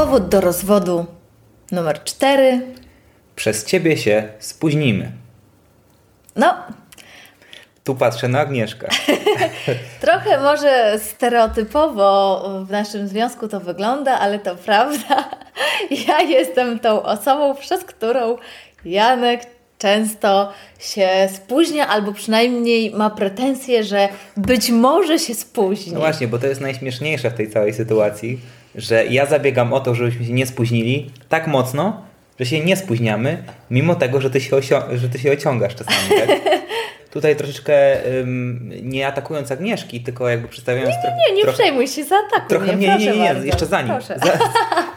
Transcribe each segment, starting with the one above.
Powód do rozwodu numer 4. Przez ciebie się spóźnimy. No, Tu patrzę na Agnieszkę. trochę może stereotypowo w naszym związku to wygląda, ale to prawda. Ja jestem tą osobą, przez którą Janek często się spóźnia, albo przynajmniej ma pretensje, że być może się spóźni. No właśnie, bo to jest najśmieszniejsze w tej całej sytuacji, że ja zabiegam o to, żebyśmy się nie spóźnili tak mocno, że się nie spóźniamy, mimo tego, że ty się, że ty się ociągasz czasami, tak? Tutaj troszeczkę ym, nie atakując Agnieszki, tylko jakby przedstawiając trochę... Nie, nie trochę, przejmuj się, zaatakuj Trochę mnie, nie, nie, nie, nie, jeszcze zanim. Za,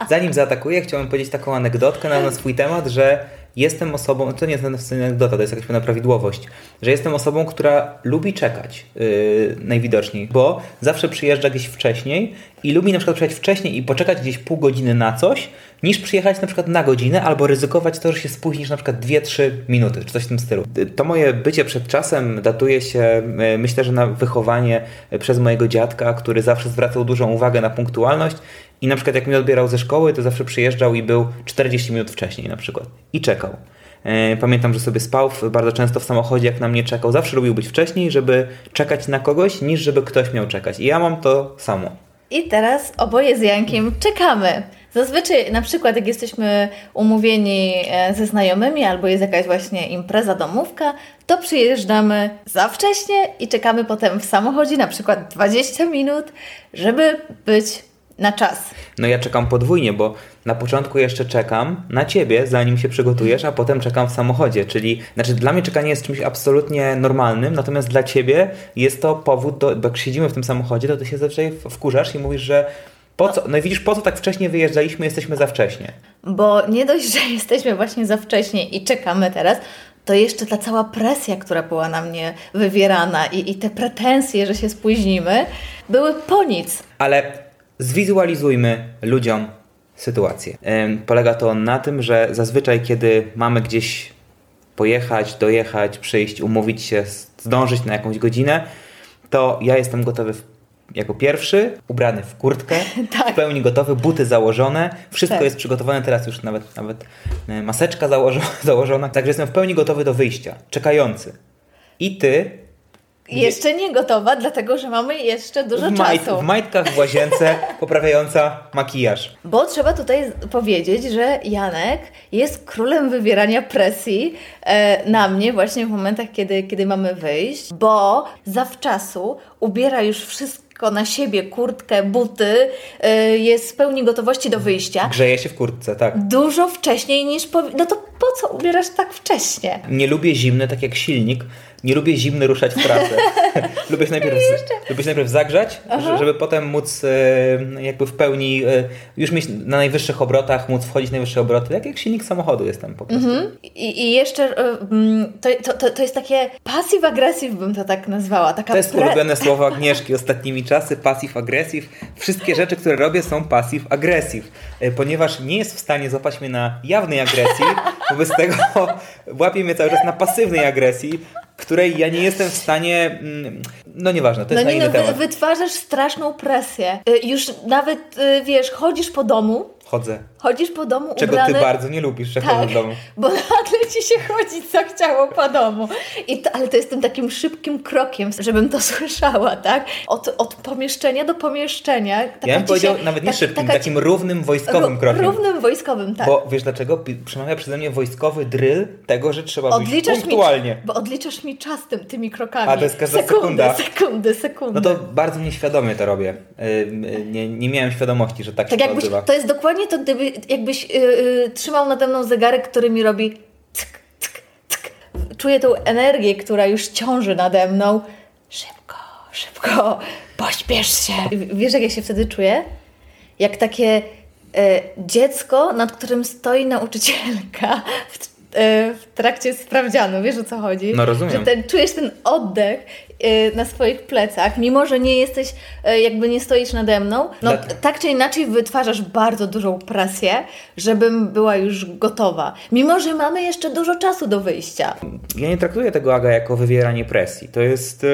zanim zaatakuję, chciałbym powiedzieć taką anegdotkę na, na swój temat, że jestem osobą, to nie jest anegdota, to jest jakaś pewna prawidłowość, że jestem osobą, która lubi czekać yy, najwidoczniej, bo zawsze przyjeżdża gdzieś wcześniej i lubi na przykład przyjechać wcześniej i poczekać gdzieś pół godziny na coś, niż przyjechać na przykład na godzinę albo ryzykować to, że się spóźnisz na przykład 2-3 minuty, czy coś w tym stylu. To moje bycie przed czasem datuje się, yy, myślę, że na wychowanie yy, przez mojego dziadka, który zawsze zwracał dużą uwagę na punktualność i na przykład jak mnie odbierał ze szkoły, to zawsze przyjeżdżał i był 40 minut wcześniej na przykład i czekał. E, Pamiętam, że sobie spał bardzo często w samochodzie, jak na mnie czekał. Zawsze lubił być wcześniej, żeby czekać na kogoś, niż żeby ktoś miał czekać. I ja mam to samo. I teraz oboje z Jankiem czekamy. Zazwyczaj, na przykład, jak jesteśmy umówieni e, ze znajomymi albo jest jakaś właśnie impreza, domówka, to przyjeżdżamy za wcześnie i czekamy potem w samochodzie na przykład 20 minut, żeby być na czas. No ja czekam podwójnie, bo na początku jeszcze czekam na ciebie, zanim się przygotujesz, a potem czekam w samochodzie. Czyli, znaczy dla mnie czekanie jest czymś absolutnie normalnym, natomiast dla ciebie jest to powód, do, jak siedzimy w tym samochodzie, to ty się zazwyczaj wkurzasz i mówisz, że po co, no i widzisz, po co tak wcześnie wyjeżdżaliśmy, jesteśmy za wcześnie. Bo nie dość, że jesteśmy właśnie za wcześnie i czekamy teraz, to jeszcze ta cała presja, która była na mnie wywierana i, i te pretensje, że się spóźnimy, były po nic. Ale zwizualizujmy ludziom sytuację. Ym, Polega to na tym, że zazwyczaj, kiedy mamy gdzieś pojechać, dojechać, przyjść, umówić się, zdążyć na jakąś godzinę, to ja jestem gotowy w, jako pierwszy, ubrany w kurtkę, Tak. w pełni gotowy, buty założone, wszystko Tak. jest przygotowane, teraz już nawet, nawet y, maseczka założo, założona, także jestem w pełni gotowy do wyjścia, czekający. I ty Jeszcze nie gotowa, dlatego że mamy jeszcze dużo w, maj, czasu. w majtkach w łazience poprawiająca makijaż. Bo trzeba tutaj powiedzieć, że Janek jest królem wywierania presji e, na mnie właśnie w momentach, kiedy, kiedy mamy wyjść, bo zawczasu ubiera już wszystko na siebie, kurtkę, buty, e, jest w pełni gotowości do wyjścia. Grzeje się w kurtce, tak. Dużo wcześniej niż powi- No to po co ubierasz tak wcześnie? Nie lubię zimny, tak jak silnik. Nie lubię zimny ruszać w pracę. lubię, się najpierw, lubię się najpierw zagrzać, że- żeby potem móc jakby w pełni, e, już mieć na najwyższych obrotach, móc wchodzić w najwyższe obroty, tak jak silnik samochodu jestem po prostu. I, i jeszcze e, to, to, to, jest takie passive aggressive bym to tak nazwała. Taka To jest ulubione słowo Agnieszki ostatnimi czasy, passive aggressive. Wszystkie rzeczy, które robię są passive aggressive, e, ponieważ nie jest w stanie złapać mnie na jawnej agresji, wobec tego łapie mnie cały czas na pasywnej agresji, której ja nie jestem w stanie, mm, no nieważne, to No jest na nie, inny no, temat. wytwarzasz straszną presję. Y, Już nawet, y, wiesz, chodzisz po domu, Chodzę. Chodzisz po domu Czego ubrany... ty bardzo nie lubisz, że Tak, w domu. bo nagle ci się chodzi co chciało po domu. I to, ale to jest tym takim szybkim krokiem, żebym to słyszała, tak? Od, od pomieszczenia do pomieszczenia. Taka Ja bym powiedział się- nawet nie tak- szybkim, taka takim równym wojskowym krokiem. Równym wojskowym, tak. Bo wiesz dlaczego? Przemawia przeze mnie wojskowy drill tego, że trzeba być Odliczasz punktualnie. mi, bo odliczasz mi czas tym, tymi krokami. A, to jest każda sekundy, sekunda. Sekundy, sekundy. No to bardzo nieświadomie to robię. Ym, Nie, nie miałem świadomości, że tak, Tak się jakbyś, odbywa. to jest dokładnie to, gdyby, jakbyś yy, trzymał nade mną zegarek, który mi robi cyk, cyk, cyk. Czuję tą energię, która już ciąży nade mną. Szybko, szybko, pośpiesz się. Wiesz, jak ja się wtedy czuję? Jak takie e, dziecko, nad którym stoi nauczycielka w, w trakcie sprawdzianu, wiesz o co chodzi? No rozumiem. Że ten, czujesz ten oddech e, na swoich plecach, mimo że nie jesteś, e, jakby nie stoisz nade mną, no Dla- tak czy inaczej wytwarzasz bardzo dużą presję, żebym była już gotowa. Mimo, że mamy jeszcze dużo czasu do wyjścia. Ja nie traktuję tego Aga jako wywieranie presji. To jest.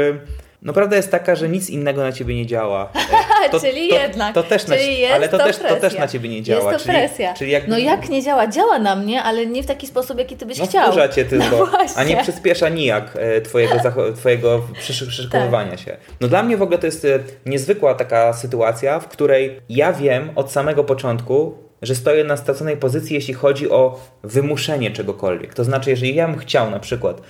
No prawda jest taka, że nic innego na ciebie nie działa. E, czyli jednak. To też na, czyli jest ale to, to też, to też na ciebie nie działa. Jest to czyli, presja. Czyli jak, No jak nie działa? Działa na mnie, ale nie w taki sposób, jaki ty byś No chciał. wkurza cię tylko, No a nie przyspiesza nijak e, twojego, twojego przyszy- przyszykowywania Tak. się. No dla mnie w ogóle to jest e, niezwykła taka sytuacja, w której ja wiem od samego początku, że stoję na straconej pozycji, jeśli chodzi o wymuszenie czegokolwiek. To znaczy, jeżeli ja bym chciał na przykład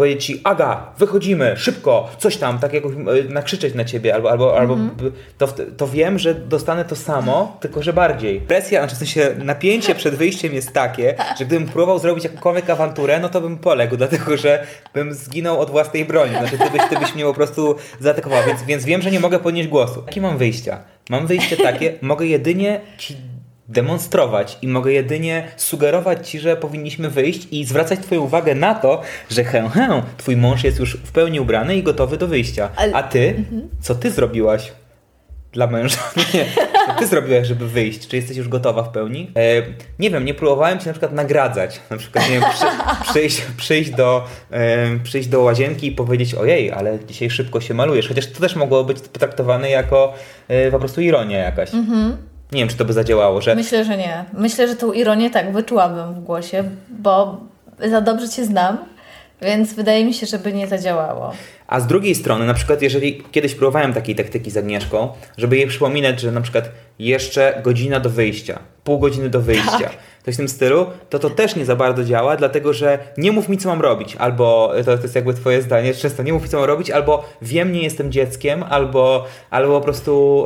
powiedzieć ci, Aga, wychodzimy, szybko, coś tam, tak jak e, nakrzyczeć na ciebie, albo, albo, albo Mhm. to, to wiem, że dostanę to samo, tylko że bardziej. Presja, znaczy w sensie napięcie przed wyjściem jest takie, że gdybym próbował zrobić jakąkolwiek awanturę, no to bym poległ, dlatego że bym zginął od własnej broni. Znaczy ty byś, ty byś mnie po prostu zaatakował, więc, więc wiem, że nie mogę podnieść głosu. Jakie mam wyjścia? Mam wyjście takie, mogę jedynie ci demonstrować i mogę jedynie sugerować ci, że powinniśmy wyjść i zwracać twoją uwagę na to, że hę, hę, twój mąż jest już w pełni ubrany i gotowy do wyjścia. Ale- A ty, co ty zrobiłaś dla męża? Nie, co ty zrobiłaś, żeby wyjść? Czy jesteś już gotowa w pełni? E, nie wiem, nie próbowałem cię na przykład nagradzać. Na przykład, nie wiem, przy, przyjść, przyjść, do, e, przyjść do łazienki i powiedzieć, ojej, ale dzisiaj szybko się malujesz. Chociaż to też mogło być potraktowane jako e, po prostu ironia jakaś. Nie wiem, czy to by zadziałało, że Myślę, że nie. Myślę, że tą ironię tak wyczułabym w głosie, bo za dobrze Cię znam, więc wydaje mi się, żeby nie zadziałało. A z drugiej strony, na przykład, jeżeli kiedyś próbowałem takiej taktyki z Agnieszką, żeby jej przypominać, że na przykład jeszcze godzina do wyjścia, pół godziny do wyjścia, Tak. coś w tym stylu, to to też nie za bardzo działa, dlatego że nie mów mi, co mam robić, albo to, to jest jakby twoje zdanie, często nie mów mi, co mam robić, albo wiem, nie jestem dzieckiem, albo, albo po prostu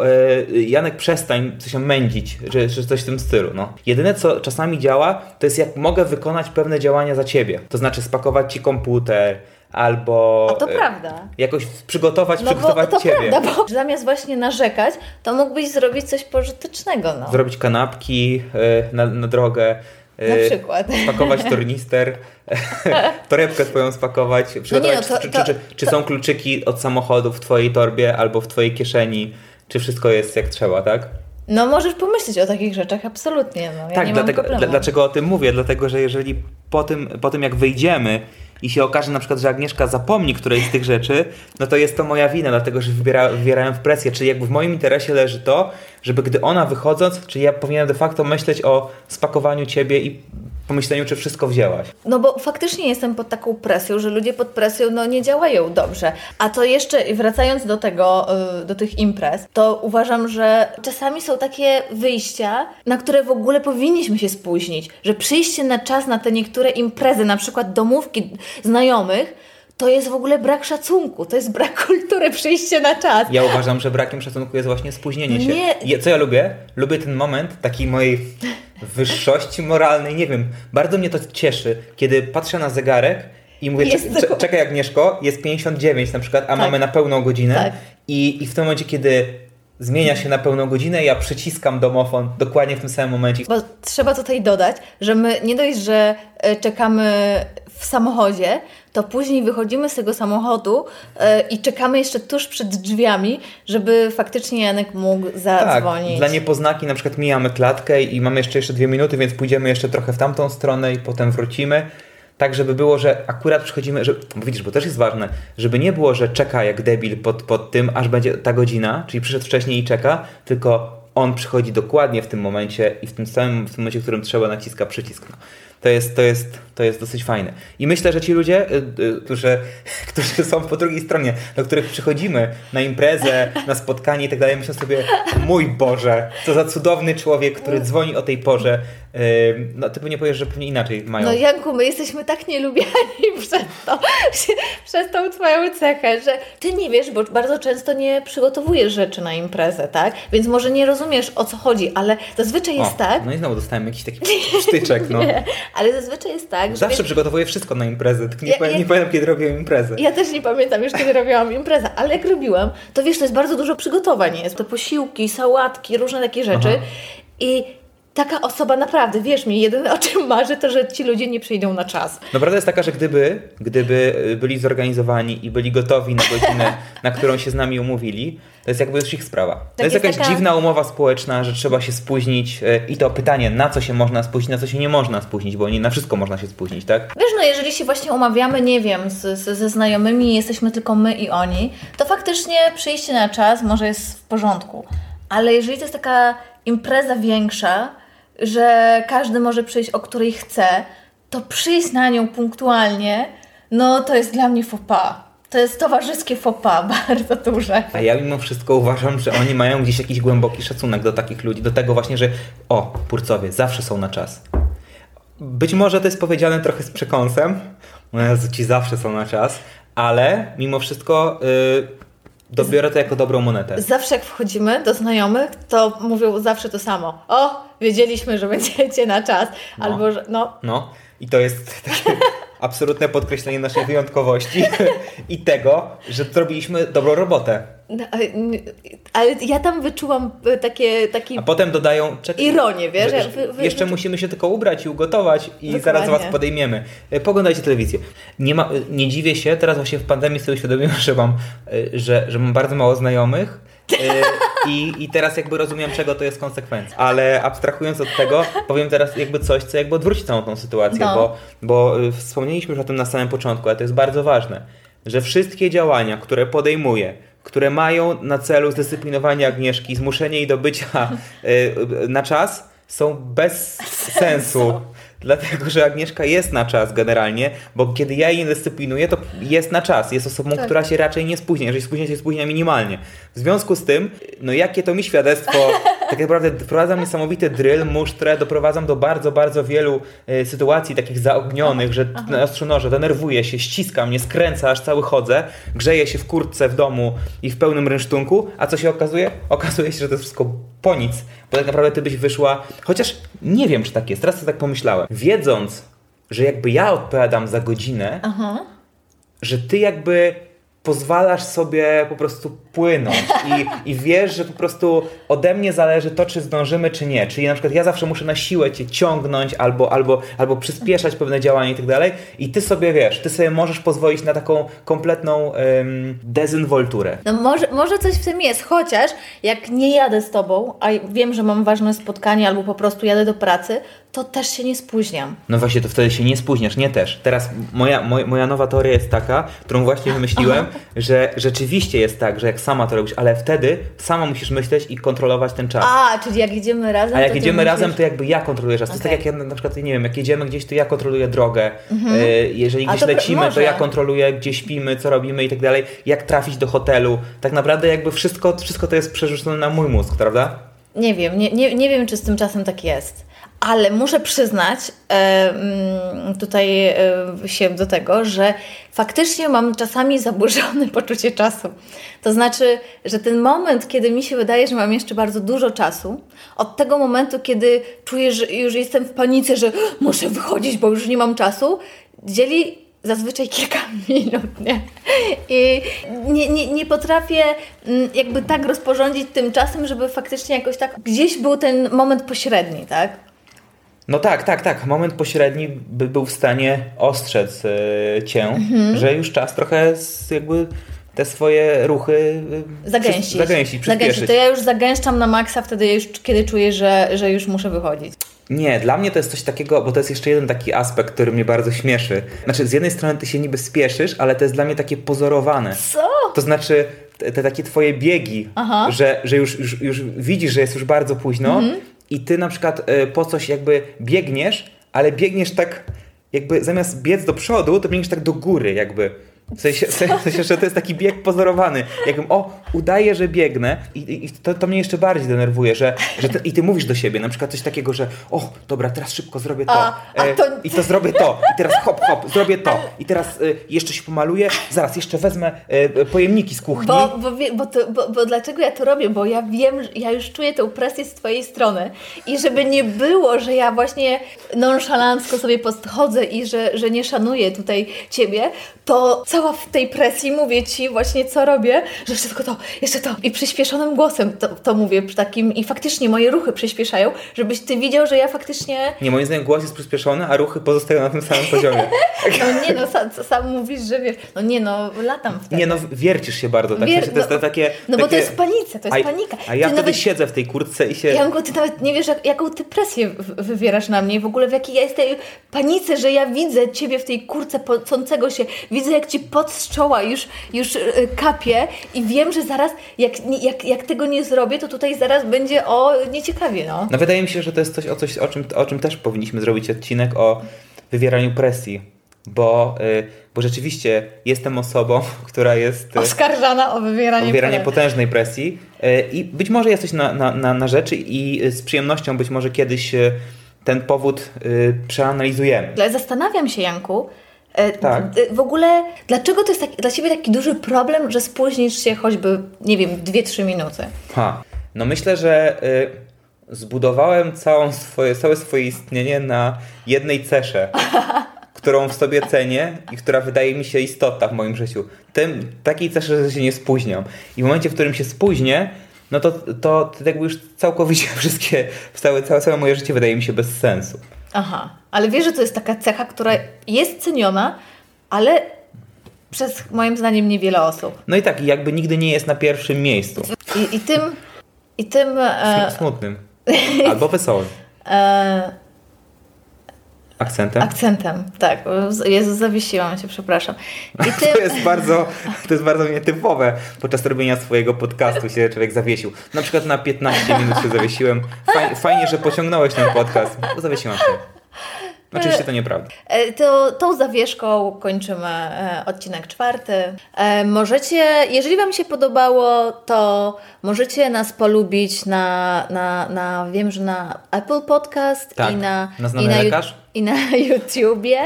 e, Janek, przestań coś mędzić, czy, czy coś w tym stylu. No. Jedyne, co czasami działa, to jest jak mogę wykonać pewne działania za ciebie, to znaczy spakować ci komputer, albo... A to e, prawda. jakoś przygotować, No bo przygotować to ciebie. prawda, bo zamiast właśnie narzekać, to mógłbyś zrobić coś pożytecznego, no. Zrobić kanapki e, na, na drogę. e, Na przykład. Spakować tornister, torebkę twoją spakować, przygotować, no to- czy, to- czy, czy, czy są kluczyki od samochodu w twojej torbie albo w twojej kieszeni, czy wszystko jest jak trzeba, tak? No możesz pomyśleć o takich rzeczach, absolutnie. No. Ja tak, nie dlatego, dlaczego o tym mówię? Dlatego, że jeżeli po tym, po tym jak wyjdziemy i się okaże na przykład, że Agnieszka zapomni którejś z tych rzeczy, no to jest to moja wina, dlatego że wybiera, wywierałem w presję. Czyli jakby w moim interesie leży to, żeby gdy ona wychodząc, czyli ja powinienem de facto myśleć o spakowaniu ciebie i pomyśleniu, czy wszystko wzięłaś. No bo faktycznie jestem pod taką presją, że ludzie pod presją no, nie działają dobrze. A to jeszcze wracając do tego, y, do tych imprez, to uważam, że czasami są takie wyjścia, na które w ogóle powinniśmy się spóźnić. Że przyjście na czas na te niektóre imprezy, na przykład domówki znajomych, to jest w ogóle brak szacunku, to jest brak kultury przyjście na czas. Ja uważam, że brakiem szacunku jest właśnie spóźnienie się. Nie. Co ja lubię? Lubię ten moment takiej mojej wyższości moralnej, nie wiem. Bardzo mnie to cieszy, kiedy patrzę na zegarek i mówię, czekaj Agnieszko, jest 59 na przykład, a mamy na pełną godzinę Tak. I, i w tym momencie, kiedy zmienia się na pełną godzinę, ja przyciskam domofon dokładnie w tym samym momencie. Bo trzeba tutaj dodać, że my nie dość, że e, czekamy w samochodzie, to później wychodzimy z tego samochodu e, i czekamy jeszcze tuż przed drzwiami, żeby faktycznie Janek mógł Tak, zadzwonić. dla niepoznaki na przykład mijamy klatkę i mamy jeszcze jeszcze dwie minuty, więc pójdziemy jeszcze trochę w tamtą stronę i potem wrócimy. Tak, żeby było, że akurat przychodzimy, że, bo widzisz, bo też jest ważne, żeby nie było, że czeka jak debil pod, pod tym, aż będzie ta godzina, czyli przyszedł wcześniej i czeka, tylko on przychodzi dokładnie w tym momencie i w tym samym w tym momencie, w którym trzeba naciska przycisk. To jest, to, jest, to jest dosyć fajne. I myślę, że ci ludzie, y, y, którzy, którzy są po drugiej stronie, do których przychodzimy na imprezę, na spotkanie i tak dalej, myślą sobie, mój Boże, co za cudowny człowiek, który dzwoni o tej porze. No, ty pewnie powiesz, że pewnie inaczej mają. No Janku, my jesteśmy tak nielubiani przez to, przez tą twoją cechę, że ty nie wiesz, bo bardzo często nie przygotowujesz rzeczy na imprezę, tak? Więc może nie rozumiesz o co chodzi, ale zazwyczaj jest o, tak, No i znowu dostałem jakiś taki sztyczek, no. nie, ale zazwyczaj jest tak, że Zawsze wiesz, przygotowuję wszystko na imprezę, tylko nie, Ja- ja- nie pamiętam, kiedy robiłem imprezę. Ja też nie pamiętam już, kiedy robiłam imprezę, ale jak robiłam, to wiesz, to jest bardzo dużo przygotowań. Jest to posiłki, sałatki, różne takie rzeczy. Aha. I taka osoba naprawdę, wierz mi, jedyne o czym marzy, to że ci ludzie nie przyjdą na czas. No prawda jest taka, że gdyby, gdyby byli zorganizowani i byli gotowi na godzinę, na którą się z nami umówili, to jest jakby już ich sprawa. Tak to jest, jest jakaś taka... dziwna umowa społeczna, że trzeba się spóźnić e, i to pytanie, na co się można spóźnić, na co się nie można spóźnić, bo nie na wszystko można się spóźnić, tak? Wiesz, no jeżeli się właśnie umawiamy, nie wiem, z, z, ze znajomymi, jesteśmy tylko my i oni, to faktycznie przyjście na czas może jest w porządku. Ale jeżeli to jest taka impreza większa, że każdy może przyjść o której chce, to przyjść na nią punktualnie, no to jest dla mnie pas. To jest towarzyskie pas, bardzo duże. A ja mimo wszystko uważam, że oni mają gdzieś jakiś głęboki szacunek do takich ludzi, do tego właśnie, że o, purcowie, zawsze są na czas. Być może to jest powiedziane trochę z przekąsem, Jezu, ci zawsze są na czas, ale mimo wszystko yy, dobiorę to jako dobrą monetę. Zawsze jak wchodzimy do znajomych, to mówią zawsze to samo. O, wiedzieliśmy, że będziecie na czas. No. Albo, że no. No. I to jest takie absolutne podkreślenie naszej wyjątkowości i tego, że zrobiliśmy dobrą robotę. No, ale ja tam wyczułam e, takie, taki A potem dodają... Czekaj, ironię, wiesz? Że, wy, wy, jeszcze wy... musimy się tylko ubrać i ugotować i Dokładnie. zaraz Was podejmiemy. E, poglądajcie telewizję. Nie, ma, nie dziwię się, teraz właśnie w pandemii sobie uświadomiłem, że mam, e, że, że mam bardzo mało znajomych, i, I teraz jakby rozumiem, czego to jest konsekwencja. Ale abstrahując od tego, powiem teraz jakby coś, co jakby odwróci całą tą sytuację, no. bo, bo y, wspomnieliśmy już o tym na samym początku, ale to jest bardzo ważne, że wszystkie działania, które podejmuję, które mają na celu zdyscyplinowanie Agnieszki, zmuszenie jej do bycia y, y, na czas, są bez sensu. Dlatego, że Agnieszka jest na czas generalnie, bo kiedy ja jej dyscyplinuję, to jest na czas. Jest osobą, tak. która się raczej nie spóźnia. Jeżeli spóźnia się, spóźnia minimalnie. W związku z tym, no jakie to mi świadectwo, tak naprawdę wprowadzam niesamowity drill, musztrę, doprowadzam do bardzo, bardzo wielu y, sytuacji takich zaognionych, że Aha. na denerwuję się, ściska mnie, skręca, aż cały chodzę, grzeję się w kurtce w domu i w pełnym rynsztunku, a co się okazuje? Okazuje się, że to jest wszystko po nic, bo tak naprawdę ty byś wyszła, chociaż nie wiem, czy tak jest, teraz to tak pomyślałem, wiedząc, że jakby ja odpowiadam za godzinę, Aha. że ty jakby pozwalasz sobie po prostu płynąć i, i wiesz, że po prostu ode mnie zależy to, czy zdążymy, czy nie. Czyli na przykład ja zawsze muszę na siłę cię ciągnąć albo, albo, albo przyspieszać pewne działania i tak dalej i ty sobie wiesz, ty sobie możesz pozwolić na taką kompletną um, dezynwolturę. No może, może coś w tym jest, chociaż jak nie jadę z tobą, a wiem, że mam ważne spotkanie albo po prostu jadę do pracy, to też się nie spóźniam. No właśnie, to wtedy się nie spóźniasz, nie też. Teraz moja, moja, moja nowa teoria jest taka, którą właśnie wymyśliłem, że rzeczywiście jest tak, że jak sama to robisz, ale wtedy sama musisz myśleć i kontrolować ten czas. A, czyli jak jedziemy razem, A jak jedziemy razem, to jakby ja kontroluję czas. Okay. To jest tak jak ja na przykład, nie wiem, jak jedziemy gdzieś, to ja kontroluję drogę. Mhm. E, jeżeli gdzieś to lecimy, to ja kontroluję, gdzie śpimy, co robimy i tak dalej. Jak trafić do hotelu. Tak naprawdę jakby wszystko, wszystko to jest przerzucone na mój mózg, prawda? Nie wiem, nie, nie, nie wiem, czy z tym czasem tak jest ale muszę przyznać e, tutaj e, się do tego, że faktycznie mam czasami zaburzone poczucie czasu. To znaczy, że ten moment, kiedy mi się wydaje, że mam jeszcze bardzo dużo czasu, od tego momentu, kiedy czuję, że już jestem w panice, że muszę wychodzić, bo już nie mam czasu, dzieli zazwyczaj kilka minut, nie? I nie, nie, nie potrafię jakby tak rozporządzić tym czasem, żeby faktycznie jakoś tak gdzieś był ten moment pośredni, tak? No tak, tak, tak. Moment pośredni by był w stanie ostrzec e, cię, mhm. że już czas trochę z, jakby te swoje ruchy e, zagęścić. Zagęścić, zagęścić. To ja już zagęszczam na maksa wtedy, już, kiedy czuję, że, że już muszę wychodzić. Nie, dla mnie to jest coś takiego, bo to jest jeszcze jeden taki aspekt, który mnie bardzo śmieszy. Znaczy, z jednej strony ty się niby spieszysz, ale to jest dla mnie takie pozorowane. Co? To znaczy, te, te takie twoje biegi, Aha. że, że już, już, już widzisz, że jest już bardzo późno, mhm i ty na przykład y, po coś jakby biegniesz, ale biegniesz tak jakby zamiast biec do przodu, to biegniesz tak do góry jakby. W sensie, w sensie, że to jest taki bieg pozorowany. Jakbym, o, udaję, że biegnę i, i to, to mnie jeszcze bardziej denerwuje, że, że te, i ty mówisz do siebie na przykład coś takiego, że o, dobra, teraz szybko zrobię to, a, a e, to... i to zrobię to i teraz hop, hop, zrobię to i teraz e, jeszcze się pomaluję, zaraz jeszcze wezmę e, pojemniki z kuchni. Bo, bo, bo, to, bo, bo dlaczego ja to robię? Bo ja wiem, ja już czuję tę presję z twojej strony i żeby nie było, że ja właśnie nonszalancko sobie podchodzę i że, że nie szanuję tutaj ciebie, to cała w tej presji mówię Ci właśnie co robię, że wszystko to jeszcze to. I przyspieszonym głosem to, to mówię przy takim, i faktycznie moje ruchy przyspieszają, żebyś ty widział, że ja faktycznie... Nie, moim zdaniem głos jest przyspieszony, a ruchy pozostają na tym samym poziomie. No nie no, sam, sam mówisz, że wiesz, no nie no, latam wtedy. Nie no, wiercisz się bardzo, tak? Wier- w sensie to jest no, takie... No bo to jest panice, to jest a, panika. A ja Ty wtedy nawet- siedzę w tej kurtce i się... Janku, ty nawet nie wiesz, jak, jaką ty presję w- wywierasz na mnie. W ogóle w jakiej ja jestem panice, że ja widzę ciebie w tej kurce pocącego się. Widzę, jak ci pot z czoła już, już y, kapie i wiem, że zaraz, jak, jak, jak tego nie zrobię, to tutaj zaraz będzie o nieciekawie, no. No wydaje mi się, że to jest coś, o, coś o, czym, o czym też powinniśmy zrobić odcinek o wywieraniu presji. Bo, y, bo rzeczywiście jestem osobą, która jest... y, Oskarżana o wywieranie wywieranie presji. potężnej presji y, i być może jesteś na, na, na, na rzeczy i z przyjemnością być może kiedyś ten powód przeanalizujemy. Ale Zastanawiam się, Janku, Tak. d- w ogóle, dlaczego to jest taki, dla Ciebie taki duży problem, że spóźnisz się choćby, nie wiem, 2-3 minuty? Ha. No myślę, że y, zbudowałem całą swoje, całe swoje istnienie na jednej cesze, którą w sobie cenię i która wydaje mi się istotna w moim życiu. Tym, takiej cesze, że się nie spóźniam. I w momencie, w którym się spóźnię, no to, to, to jakby już całkowicie wszystkie, całe, całe, całe moje życie wydaje mi się bez sensu. Aha, ale wiesz, że to jest taka cecha, która jest ceniona, ale przez moim zdaniem niewiele osób. No i tak, i jakby nigdy nie jest na pierwszym miejscu. I, i tym, i tym e, Smutnym. Albo wesołym. e, Akcentem. akcentem, tak, Jezu, zawiesiłam się, przepraszam. I tym, To jest bardzo, to jest bardzo nietypowe. Podczas robienia swojego podcastu się człowiek zawiesił. Na przykład na 15 minut się zawiesiłem. Fajnie, fajnie że pociągnąłeś ten podcast. Zawiesiłam się. Oczywiście to nieprawda. E, To tą zawieszką kończymy e, odcinek czwarty. E, Możecie, jeżeli Wam się podobało, to możecie nas polubić na, na, na wiem, że na Apple Podcast Tak, i na, na i na, Lekarz. i na YouTubie.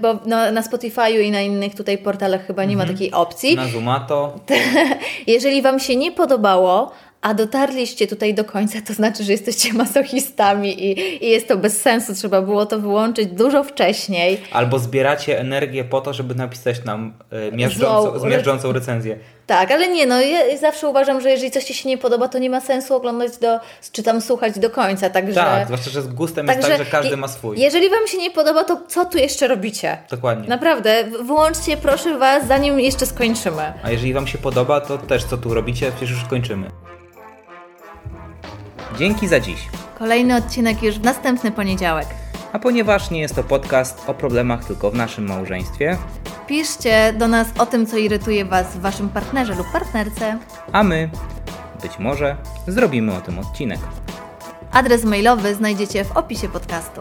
Bo no, na Spotify'u i na innych tutaj portalach chyba nie ma takiej opcji. Na Zumato. Jeżeli Wam się nie podobało, a dotarliście tutaj do końca, to znaczy, że jesteście masochistami i, i jest to bez sensu. Trzeba było to wyłączyć dużo wcześniej. Albo zbieracie energię po to, żeby napisać nam e, miażdżącą, Złą miażdżącą recenzję. Tak, ale nie, no ja zawsze uważam, że jeżeli coś Ci się nie podoba, to nie ma sensu oglądać do, czy tam słuchać do końca, także... Tak, zwłaszcza, że z gustem jest tak, że każdy ma swój. Jeżeli Wam się nie podoba, to co tu jeszcze robicie? Dokładnie. Naprawdę, wyłączcie proszę Was, zanim jeszcze skończymy. A jeżeli Wam się podoba, to też co tu robicie, przecież już kończymy. Dzięki za dziś. Kolejny odcinek już w następny poniedziałek. A ponieważ nie jest to podcast o problemach tylko w naszym małżeństwie, Piszcie do nas o tym, co irytuje Was w Waszym partnerze lub partnerce. a my, być może, zrobimy o tym odcinek. Adres mailowy znajdziecie w opisie podcastu.